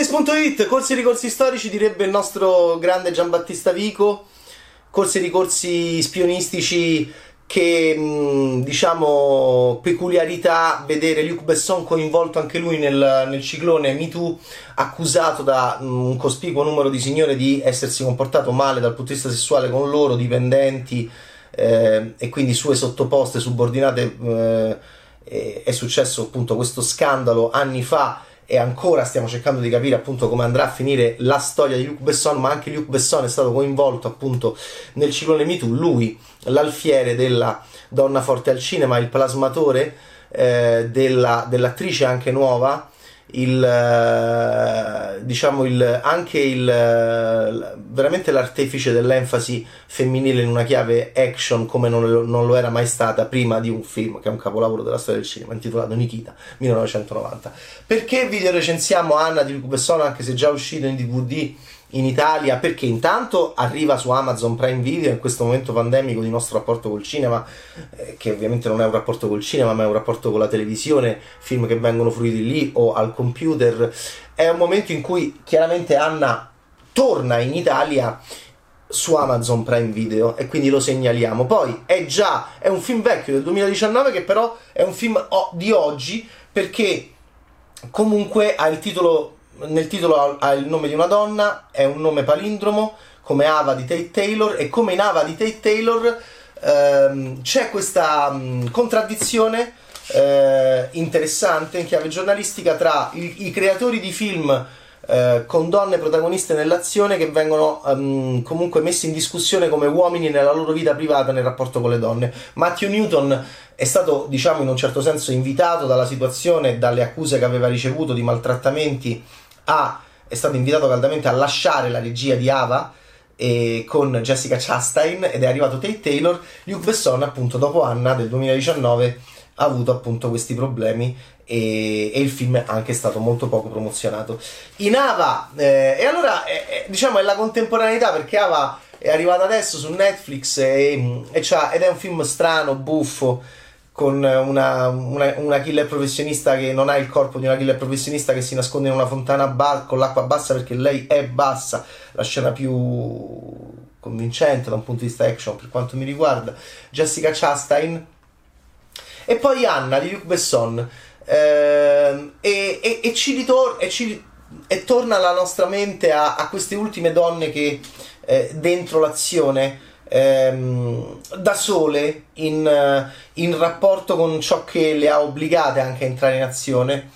Games.it, corsi e ricorsi storici, direbbe il nostro grande Giambattista Vico. Corsi e ricorsi spionistici che diciamo peculiarità vedere Luc Besson coinvolto anche lui nel, nel ciclone MeToo accusato da un cospicuo numero di signore di essersi comportato male dal punto di vista sessuale con loro dipendenti eh, e quindi sue sottoposte subordinate eh, è successo appunto questo scandalo anni fa e ancora stiamo cercando di capire appunto come andrà a finire la storia di Luc Besson, ma anche Luc Besson è stato coinvolto appunto nel ciclone MeToo, lui, l'alfiere della Donna Forte al Cinema, il plasmatore eh, della, dell'attrice anche nuova, il, eh, diciamo il, anche il, veramente l'artefice dell'enfasi femminile in una chiave action come non lo, non lo, era mai stata prima di un film che è un capolavoro della storia del cinema intitolato Nikita 1990 perché video recensiamo Anna di Luc anche se già uscito in DVD in Italia perché intanto arriva su Amazon Prime Video in questo momento pandemico di nostro rapporto col cinema eh, che ovviamente non è un rapporto col cinema ma è un rapporto con la televisione film che vengono fruiti lì o al computer. È un momento in cui chiaramente Anna torna in Italia su Amazon Prime Video e quindi lo segnaliamo. Poi è già è un film vecchio del 2019 che però è un film di oggi perché comunque ha il titolo nel titolo ha il nome di una donna, è un nome palindromo, come Ava di Tate Taylor, e come in Ava di Tate Taylor ehm, c'è questa mh, contraddizione eh, interessante in chiave giornalistica tra i, i creatori di film eh, con donne protagoniste nell'azione che vengono um, comunque messi in discussione come uomini nella loro vita privata nel rapporto con le donne. Matthew Newton è stato, diciamo, in un certo senso invitato dalla situazione e dalle accuse che aveva ricevuto di maltrattamenti ha, è stato invitato caldamente a lasciare la regia di Ava e con Jessica Chastain ed è arrivato Tate Taylor. Luke Besson, appunto, dopo Anna del 2019 ha avuto appunto questi problemi e, e, il film è anche stato molto poco promozionato. In Ava, eh, e allora eh, diciamo è la contemporaneità perché Ava è arrivata adesso su Netflix e, e ed è un film strano, buffo con una, una, una, killer professionista che non ha il corpo di una killer professionista che si nasconde in una fontana ba- con l'acqua bassa perché lei è bassa, la scena più convincente da un punto di vista action per quanto mi riguarda, Jessica Chastain e poi Anna di Luc Besson. Eh, e, e, e, ci ritorna e, e torna la nostra mente a, a queste ultime donne che eh, dentro l'azione ehm, da sole in, eh, in, rapporto con ciò che le ha obbligate anche a entrare in azione.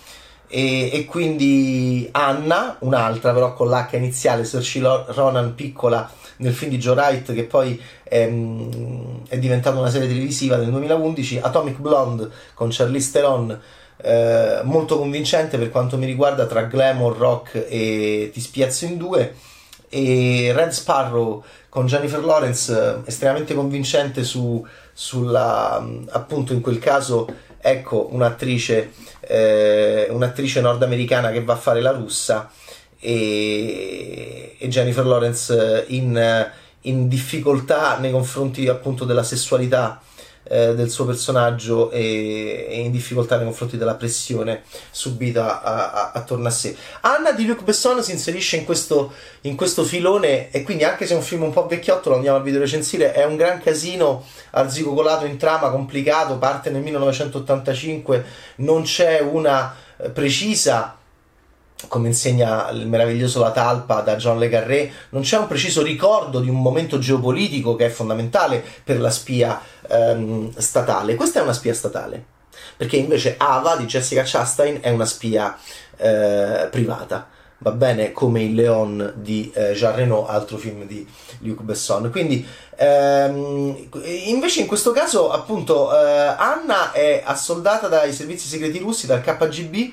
E, e quindi Anna, un'altra però con l'H iniziale, Saoirse Ronan piccola nel film di Joe Wright che poi ehm, è diventata una serie televisiva nel 2011, Atomic Blonde con Charlize Theron eh, molto convincente per quanto mi riguarda tra glamour, rock e ti spiazzo in due e Red Sparrow con Jennifer Lawrence eh, estremamente convincente su, sulla appunto in quel caso ecco un'attrice eh, un'attrice nordamericana che va a fare la russa e, e Jennifer Lawrence in, in difficoltà nei confronti appunto della sessualità eh, del suo personaggio e, e, in difficoltà nei confronti della pressione subita a, a, attorno a sé. Anna di Luc Besson si inserisce in questo, in questo filone e quindi anche se è un film un po' vecchiotto lo andiamo a video recensire, è un gran casino arzigogolato in trama, complicato, parte nel 1985, non c'è una eh, precisa come insegna il meraviglioso La Talpa da John Le Carré, non c'è un preciso ricordo di un momento geopolitico che è fondamentale per la spia ehm, statale. Questa è una spia statale, perché invece Ava di Jessica Chastain è una spia eh, privata. Va bene come il Leon di eh, Jean Reno, altro film di Luc Besson. Quindi, ehm, invece, in questo caso, appunto, eh, Anna è assoldata dai servizi segreti russi, dal KGB,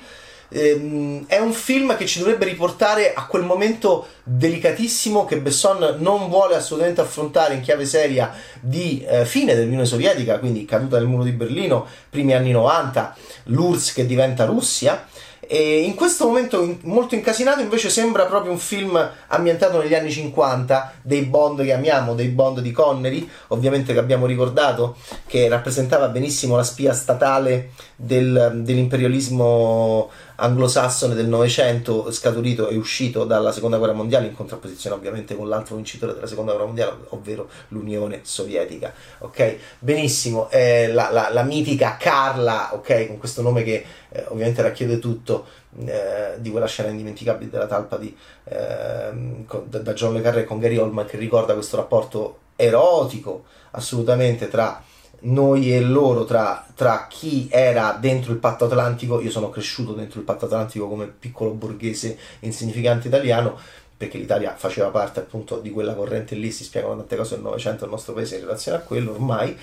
ehm, è un film che ci dovrebbe riportare a quel momento delicatissimo che Besson non vuole assolutamente affrontare in chiave seria di eh, fine dell'Unione Sovietica, quindi caduta del muro di Berlino, primi anni 90, l'URSS che diventa Russia. E in questo momento molto incasinato invece sembra proprio un film ambientato negli anni 50 dei Bond che amiamo, dei Bond di Connery, ovviamente che abbiamo ricordato che rappresentava benissimo la spia statale del, dell'imperialismo anglosassone del Novecento scaturito e uscito dalla seconda guerra mondiale in contrapposizione ovviamente con l'altro vincitore della seconda guerra mondiale ovvero l'Unione Sovietica ok? Benissimo eh, la, la, la, mitica Carla ok? Con questo nome che eh, ovviamente racchiude tutto eh, di quella scena indimenticabile della talpa di, ehm, con, da John Le Carré con Gary Oldman che ricorda questo rapporto erotico assolutamente tra noi e loro, tra, tra, chi era dentro il patto atlantico, io sono cresciuto dentro il patto atlantico come piccolo borghese insignificante italiano, perché l'Italia faceva parte appunto di quella corrente lì, si spiegano tante cose del Novecento del nostro paese in relazione a quello ormai,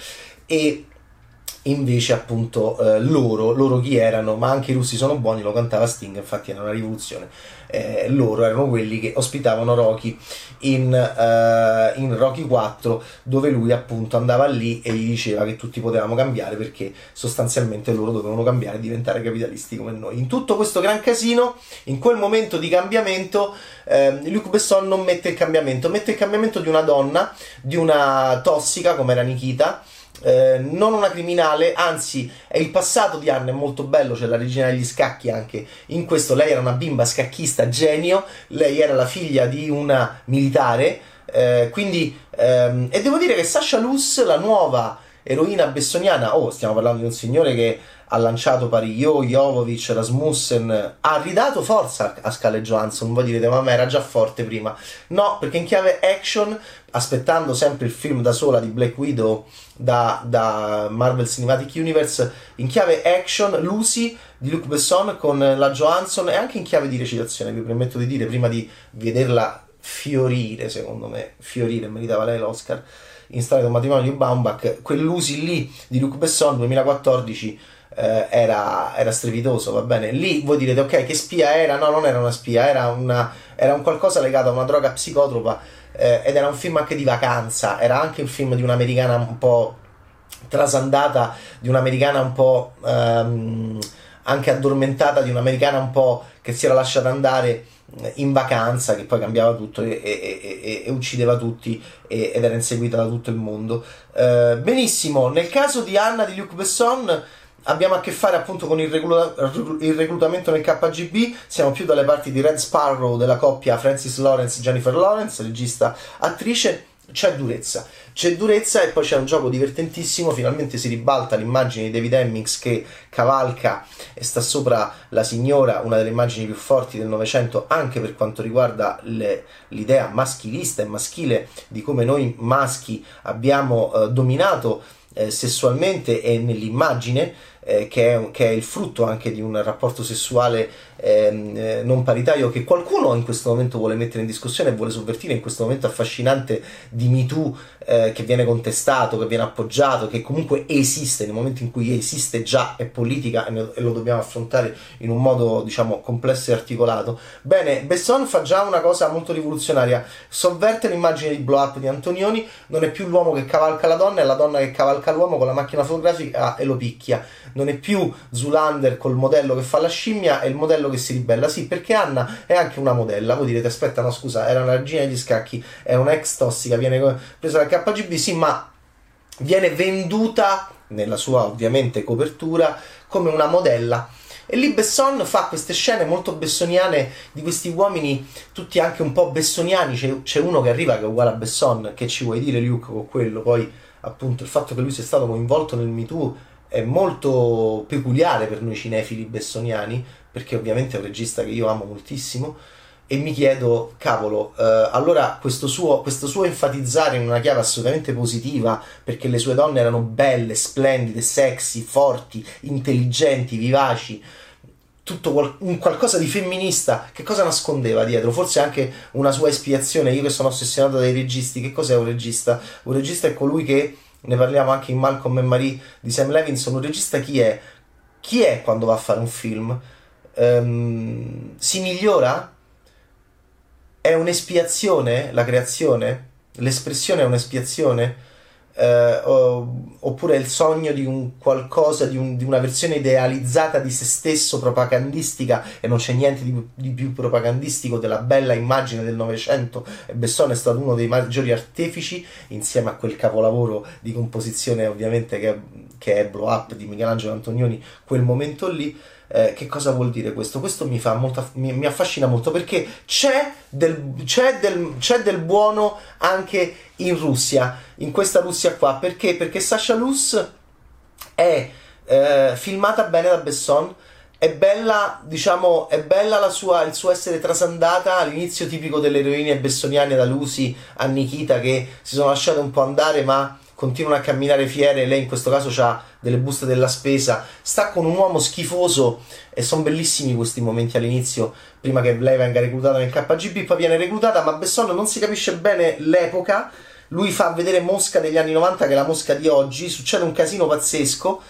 e invece appunto eh, loro, loro chi erano, ma anche i russi sono buoni, lo cantava Sting, infatti era una rivoluzione, eh, loro erano quelli che ospitavano Rocky in, uh, in, Rocky 4 dove lui appunto andava lì e gli diceva che tutti potevamo cambiare perché sostanzialmente loro dovevano cambiare e diventare capitalisti come noi. In tutto questo gran casino, in quel momento di cambiamento, eh, Luc Besson non mette il cambiamento, mette il cambiamento di una donna, di una tossica come era Nikita, eh, non una criminale, anzi è il passato di Anna, è molto bello, c'è la regina degli scacchi anche. In questo, lei era una bimba scacchista genio, lei era la figlia di una militare, eh, quindi, ehm, e devo dire che Sasha Luz, la nuova eroina bessoniana, oh stiamo parlando di un signore che ha lanciato Pariglio, Jovovic, Rasmussen, ha ridato forza a Scarlett Johansson, voi direte ma era già forte prima, no perché in chiave action, aspettando sempre il film da sola di Black Widow da, da Marvel Cinematic Universe, in chiave action Lucy di Luc Besson con la Johansson e anche in chiave di recitazione, vi permetto di dire, prima di vederla fiorire, secondo me, fiorire, meritava lei l'Oscar, in storia del matrimonio di Baumbach, quel Lucy lì di Luc Besson 2014 eh, era, era, strepitoso, va bene. Lì voi direte, ok, che spia era? No, non era una spia, era, una, era un qualcosa legato a una droga psicotropa eh, ed era un film anche di vacanza, era anche un film di un'americana un po' trasandata, di un'americana un po' ehm, anche addormentata, di un'americana un po' che si era lasciata andare in vacanza che poi cambiava tutto e, e, e, e uccideva tutti ed era inseguita da tutto il mondo. Eh, benissimo, nel caso di Anna di Luc Besson abbiamo a che fare appunto con il, recluta- il, reclutamento nel KGB, siamo più dalle parti di Red Sparrow della coppia Francis Lawrence Jennifer Lawrence, regista attrice. C'è durezza, c'è durezza e poi c'è un gioco divertentissimo. Finalmente si ribalta l'immagine di David Hemmings che cavalca e sta sopra la signora, una delle immagini più forti del Novecento, anche per quanto riguarda le, l'idea maschilista e maschile di come noi maschi abbiamo eh, dominato eh, sessualmente e nell'immagine eh, che, è, che, è, il frutto anche di un rapporto sessuale ehm, eh, non paritario che qualcuno in questo momento vuole mettere in discussione e vuole sovvertire in questo momento affascinante di MeToo eh, che viene contestato, che viene appoggiato, che comunque esiste, nel momento in cui esiste già è politica e, ne, e lo dobbiamo affrontare in un modo diciamo complesso e articolato. Bene, Besson fa già una cosa molto rivoluzionaria, sovverte l'immagine di blow up di Antonioni, non è più l'uomo che cavalca la donna, è la donna che cavalca l'uomo con la macchina fotografica e lo picchia non è più Zulander col modello che fa la scimmia, è il modello che si ribella. Sì, perché Anna è anche una modella. Voi direte, aspetta, no, scusa, era una regina degli scacchi, è un'ex tossica, viene presa dal KGB, sì, ma viene venduta nella sua ovviamente copertura come una modella. E lì Besson fa queste scene molto bessoniane di questi uomini, tutti anche un po' bessoniani. C'è, c'è uno che arriva che è uguale a Besson, che ci vuoi dire Luke con quello? Poi appunto il fatto che lui sia stato coinvolto nel MeToo è molto peculiare per noi cinefili bessoniani, perché ovviamente è un regista che io amo moltissimo, e mi chiedo, cavolo, eh, allora questo suo, questo suo enfatizzare in una chiave assolutamente positiva, perché le sue donne erano belle, splendide, sexy, forti, intelligenti, vivaci, tutto qual- un qualcosa di femminista, che cosa nascondeva dietro? Forse anche una sua espiazione, io che sono ossessionato dai registi, che cos'è un regista? Un regista è colui che ne parliamo anche in Malcolm e Marie di Sam Levinson, un regista chi è? Chi è quando va a fare un film? Um, si migliora? È un'espiazione la creazione? L'espressione è un'espiazione? Eh, oppure il sogno di un qualcosa, di, un, di, una versione idealizzata di se stesso propagandistica e non c'è niente di, di più propagandistico della bella immagine del Novecento e Besson è stato uno dei maggiori artefici insieme a quel capolavoro di composizione ovviamente che, che è Blow Up di Michelangelo Antonioni, quel momento lì Eh, che cosa vuol dire questo? Questo mi, fa molta, mi, mi affascina molto perché c'è del, c'è, del, c'è del, buono anche in Russia, in questa Russia qua. Perché? Perché Sasha Luz è eh, filmata bene da Besson. È bella, diciamo, è bella sua, il suo essere trasandata all'inizio tipico delle eroine bessoniane da Lucy a Nikita che si sono lasciate un po' andare ma continuano a camminare fiere, lei in questo caso ha delle buste della spesa, sta con un uomo schifoso e sono bellissimi questi momenti all'inizio, prima che lei venga reclutata nel KGB, poi viene reclutata, ma Besson non si capisce bene l'epoca, lui fa vedere Mosca degli anni 90 che è la Mosca di oggi, succede un casino pazzesco,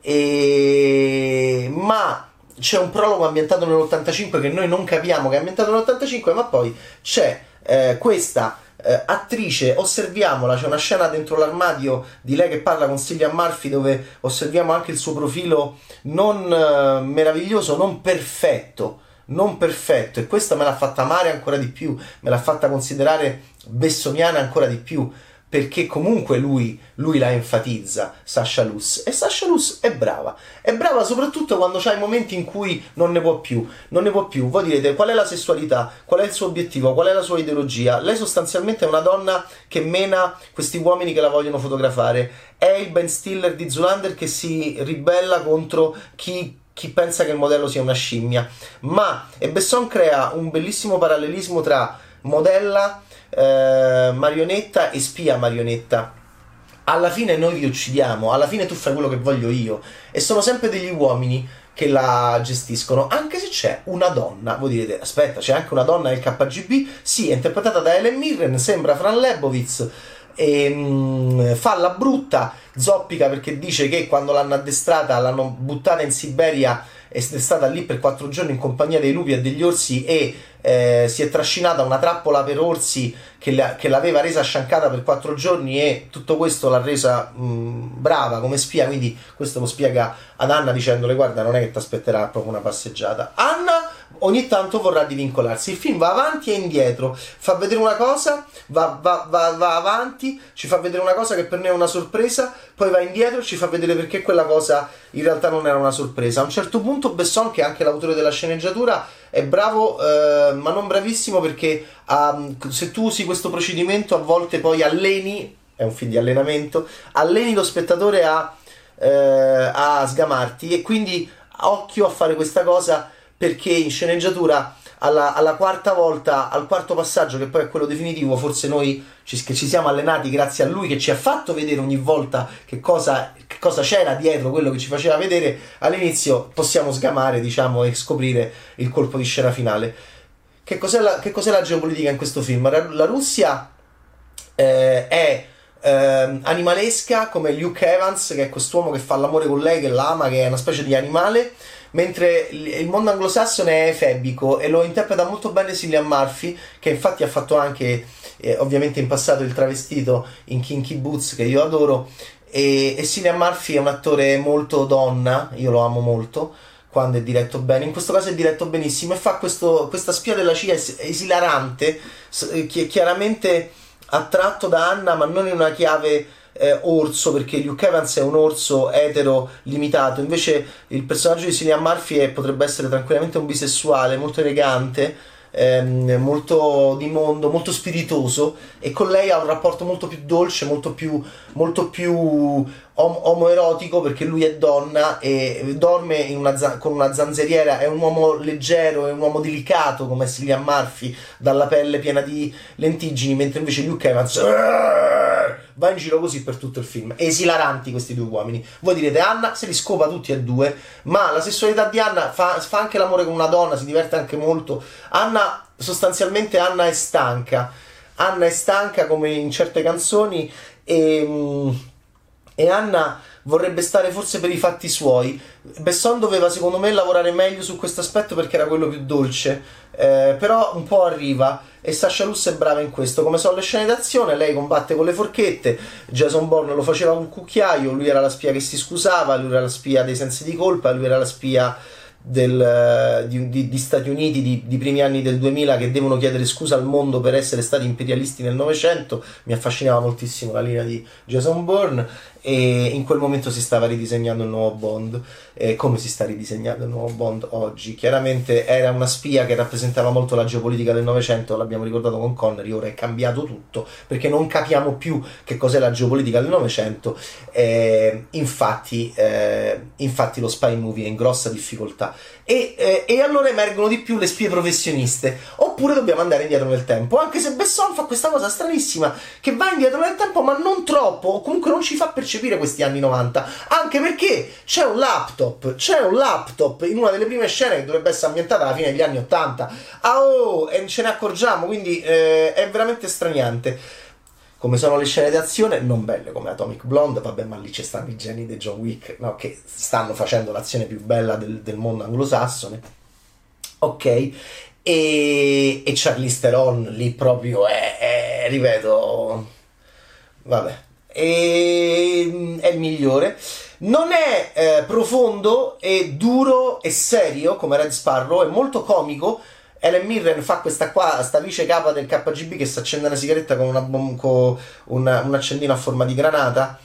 e... ma c'è un prologo ambientato nell'85 che noi non capiamo che è ambientato nell'85, ma poi c'è eh, questa eh, attrice, osserviamola, c'è una scena dentro l'armadio di lei che parla con Cillian Murphy dove osserviamo anche il suo profilo non eh, meraviglioso, non perfetto, non perfetto e questa me l'ha fatta amare ancora di più, me l'ha fatta considerare bessoniana ancora di più perché comunque lui, lui, la enfatizza, Sasha Luz. E Sasha Luz è brava. È brava soprattutto quando c'ha i momenti in cui non ne può più. Non ne può più. Voi direte qual è la sessualità, qual è il suo obiettivo, qual è la sua ideologia. Lei sostanzialmente è una donna che mena questi uomini che la vogliono fotografare. È il Ben Stiller di Zulander che si ribella contro chi chi pensa che il modello sia una scimmia. Ma e Besson crea un bellissimo parallelismo tra modella eh, marionetta e spia marionetta. Alla fine noi vi uccidiamo, alla fine tu fai quello che voglio io. E sono sempre degli uomini che la gestiscono, anche se c'è una donna. Voi direte, aspetta, c'è anche una donna nel KGB? Sì, è interpretata da Helen Mirren, sembra Fran Lebowitz. E, mh, fa la brutta, zoppica perché dice che quando l'hanno addestrata l'hanno buttata in Siberia è stata lì per quattro giorni in compagnia dei lupi e degli orsi e eh, si è trascinata una trappola per orsi che, la, che, l'aveva resa sciancata per quattro giorni e tutto questo l'ha resa mh, brava come spia, quindi questo lo spiega ad Anna dicendole guarda non è che ti aspetterà proprio una passeggiata. Anna ogni tanto vorrà divincolarsi. Il film va avanti e indietro, fa vedere una cosa, va, va, va, va, avanti, ci fa vedere una cosa che per noi è una sorpresa, poi va indietro e ci fa vedere perché quella cosa in realtà non era una sorpresa. A un certo punto Besson, che è anche l'autore della sceneggiatura, è bravo, eh, ma non bravissimo perché um, se tu usi questo procedimento a volte poi alleni, è un film di allenamento, alleni lo spettatore a, eh, a sgamarti e quindi occhio a fare questa cosa perché in sceneggiatura alla, alla, quarta volta, al quarto passaggio, che poi è quello definitivo, forse noi ci, ci, siamo allenati grazie a lui che ci ha fatto vedere ogni volta che cosa, che cosa, c'era dietro quello che ci faceva vedere. All'inizio possiamo sgamare, diciamo, e scoprire il colpo di scena finale. Che cos'è la, che cos'è la geopolitica in questo film? La, Russia eh, è eh, animalesca come Luke Evans, che è quest'uomo che fa l'amore con lei, che l'ama, che è una specie di animale mentre il mondo anglosassone è efebico e lo interpreta molto bene Cillian Murphy, che infatti ha fatto anche eh, ovviamente in passato il travestito in Kinky Boots, che io adoro, e, e Cillian Murphy è un attore molto donna, io lo amo molto quando è diretto bene, in questo caso è diretto benissimo e fa questo, questa spia della CIA es- esilarante, eh, chiaramente attratto da Anna ma non in una chiave eh, orso perché Luke Evans è un orso etero limitato. Invece il personaggio di Cillian Murphy è, potrebbe essere tranquillamente un bisessuale molto elegante ehm, molto di mondo, molto spiritoso e con lei ha un rapporto molto più dolce, molto più, molto più om- omoerotico perché lui è donna e dorme una con una zanzeriera, è un uomo leggero, è un uomo delicato come Cillian Murphy dalla pelle piena di lentiggini, mentre invece Luke Evans va in giro così per tutto il film. Esilaranti questi due uomini. Voi direte Anna se li scopa tutti e due, ma la sessualità di Anna fa, fa anche l'amore con una donna, si diverte anche molto. Anna, sostanzialmente Anna è stanca. Anna è stanca come in certe canzoni e, e Anna vorrebbe stare forse per i fatti suoi. Besson doveva secondo me lavorare meglio su questo aspetto perché era quello più dolce, eh, però un po' arriva e Sasha Luss è brava in questo. Come sono le scene d'azione, lei combatte con le forchette, Jason Bourne lo faceva con un cucchiaio, lui era la spia che si scusava, lui era la spia dei sensi di colpa, lui era la spia del, di, di, di, Stati Uniti di, di, primi anni del 2000 che devono chiedere scusa al mondo per essere stati imperialisti nel Novecento. Mi affascinava moltissimo la linea di Jason Bourne e in quel momento si stava ridisegnando il nuovo Bond eh, come si sta ridisegnando il nuovo Bond oggi. Chiaramente era una spia che rappresentava molto la geopolitica del Novecento l'abbiamo ricordato con Connery ora è cambiato tutto perché non capiamo più che cos'è la geopolitica del Novecento. Eh, infatti, eh, infatti lo spy movie è in grossa difficoltà e, eh, e, allora emergono di più le spie professioniste oppure dobbiamo andare indietro nel tempo anche se Besson fa questa cosa stranissima che va indietro nel tempo ma non troppo o comunque non ci fa percepire questi anni 90, anche perché c'è un laptop, c'è un laptop in una delle prime scene che dovrebbe essere ambientata alla fine degli anni 80. Ah oh, e ce ne accorgiamo, quindi eh, è veramente straniante. Come sono le scene d'azione, non belle come Atomic Blonde, vabbè, ma lì ci stanno i geni di John Wick, no, che stanno facendo l'azione più bella del, del mondo anglosassone. Ok, e, e Charlize Theron lì proprio è, è ripeto, vabbè, e è il migliore. Non è eh, profondo e duro e serio come Red Sparrow, è molto comico. Ellen Mirren fa questa qua, sta vice capa del KGB che si accende una sigaretta con, una, con una, un accendino a forma di granata.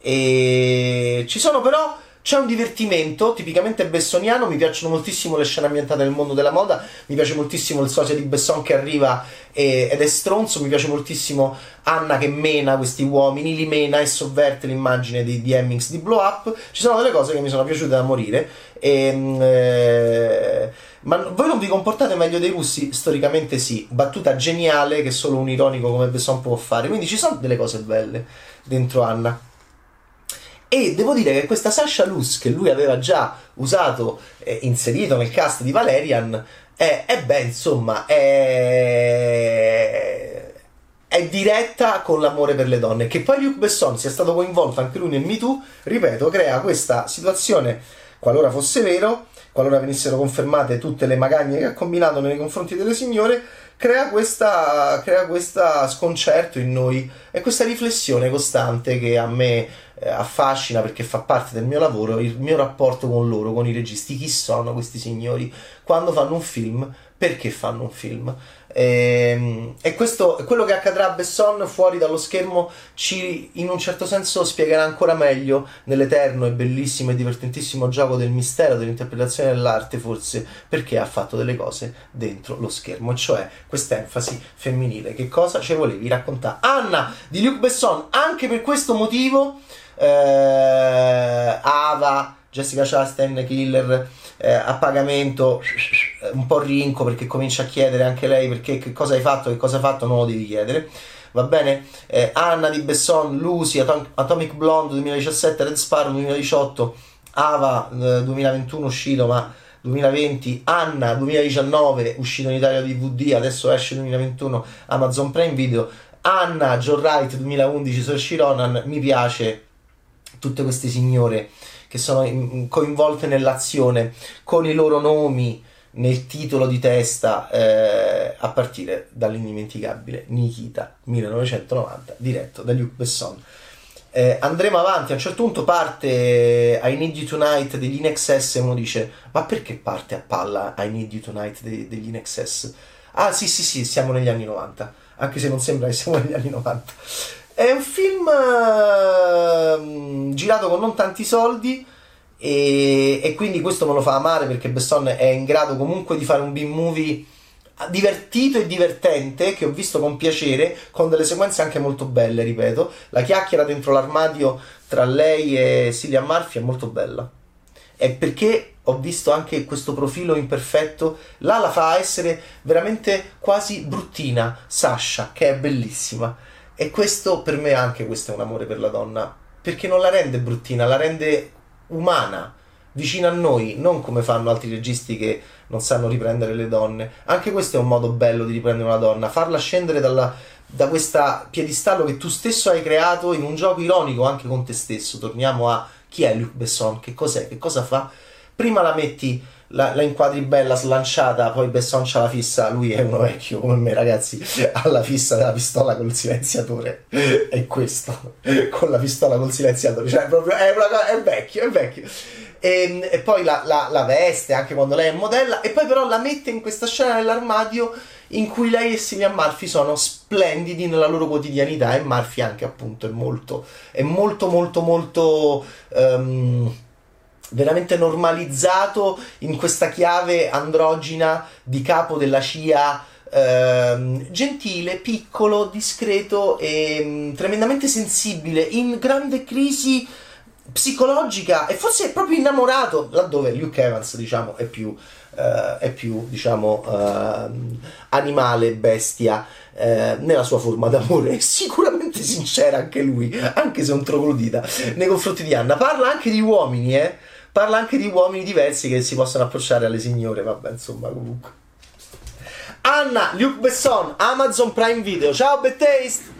E ci sono però c'è un divertimento tipicamente bessoniano, mi piacciono moltissimo le scene ambientate nel mondo della moda, mi piace moltissimo il sosia di Besson che arriva e, ed è stronzo, mi piace moltissimo Anna che mena questi uomini, li mena e sovverte l'immagine di, di Hemmings di Blow Up. Ci sono delle cose che mi sono piaciute da morire. E, ehm, eh, ma voi non vi comportate meglio dei russi? Storicamente sì. Battuta geniale che solo un ironico come Besson può fare. Quindi ci sono delle cose belle dentro Anna. E devo dire che questa Sasha Luz che lui aveva già usato, eh, inserito nel cast di Valerian, è, è beh, insomma, è, è diretta con l'amore per le donne. Che poi Luc Besson sia stato coinvolto anche lui nel Me Too, ripeto, crea questa situazione, qualora fosse vero, qualora venissero confermate tutte le magagne che ha combinato nei confronti delle signore, crea questa sconcerto in noi e questa riflessione costante che a me eh, affascina perché fa parte del mio lavoro, il mio rapporto con loro, con i registi. Chi sono questi signori? Quando fanno un film? Perché fanno un film? E, ehm, e questo, quello che accadrà a Besson fuori dallo schermo ci in un certo senso spiegherà ancora meglio nell'eterno e bellissimo e divertentissimo gioco del mistero dell'interpretazione dell'arte forse perché ha fatto delle cose dentro lo schermo cioè questa enfasi femminile che cosa ci volevi raccontare Anna di Luc Besson anche per questo motivo eh, Ava Jessica Chastain Killer eh, a pagamento un po' rinco perché comincia a chiedere anche lei perché che cosa hai fatto, che cosa hai fatto, non lo devi chiedere. Va bene? Eh, Anna di Besson, Lucy, Atom- Atomic Blonde 2017, Red Sparrow 2018, Ava eh, 2021 uscito ma 2020, Anna 2019 uscito in Italia DVD, adesso esce 2021 Amazon Prime Video, Anna John Wright 2011 Saoirse Ronan, mi piace tutte queste signore che sono coinvolte nell'azione con i loro nomi nel titolo di testa eh, a partire dall'indimenticabile Nikita 1990 diretto da Luc Besson eh, andremo avanti a un certo punto parte I Need You Tonight degli INXS e uno dice ma perché parte a palla I Need You Tonight de- degli INXS ah sì sì sì siamo negli anni 90 anche se non sembra che siamo negli anni 90 è un film uh, girato con non tanti soldi e, e, quindi questo me lo fa amare perché Besson è in grado comunque di fare un B-movie divertito e divertente che ho visto con piacere con delle sequenze anche molto belle ripeto. La chiacchiera dentro l'armadio tra lei e Cillian Murphy è molto bella. È perché ho visto anche questo profilo imperfetto. Là la fa essere veramente quasi bruttina Sasha che è bellissima e questo per me anche questo è un amore per la donna, perché non la rende bruttina, la rende umana, vicina a noi, non come fanno altri registi che non sanno riprendere le donne. Anche questo è un modo bello di riprendere una donna, farla scendere dalla, da questo piedistallo che tu stesso hai creato in un gioco ironico anche con te stesso. Torniamo a chi è Luc Besson, che cos'è, che cosa fa. Prima la metti la, la, inquadri bella slanciata, poi Besson c'ha la fissa, lui è uno vecchio come me ragazzi, ha la fissa della pistola col silenziatore, è questo, con la pistola col silenziatore, cioè proprio è, una, è vecchio, è vecchio. E, ehm, e poi la, la, la, veste anche quando lei è modella, e poi però la mette in questa scena nell'armadio in cui lei e Cillian Murphy sono splendidi nella loro quotidianità e Murphy anche appunto è molto, è molto molto molto um, veramente normalizzato in questa chiave androgina di capo della CIA ehm, gentile, piccolo, discreto e um, tremendamente sensibile, in grande crisi psicologica e forse è proprio innamorato, laddove Luke Evans diciamo è più, uh, è più diciamo uh, animale, bestia uh, nella sua forma d'amore. Sicuramente sincera anche lui, anche se è un troglodita nei confronti di Anna, parla anche di uomini eh parla anche di uomini diversi che si possono approcciare alle signore, vabbè, insomma, comunque. Anna, Luke Besson, Amazon Prime Video. Ciao, Bad Taste!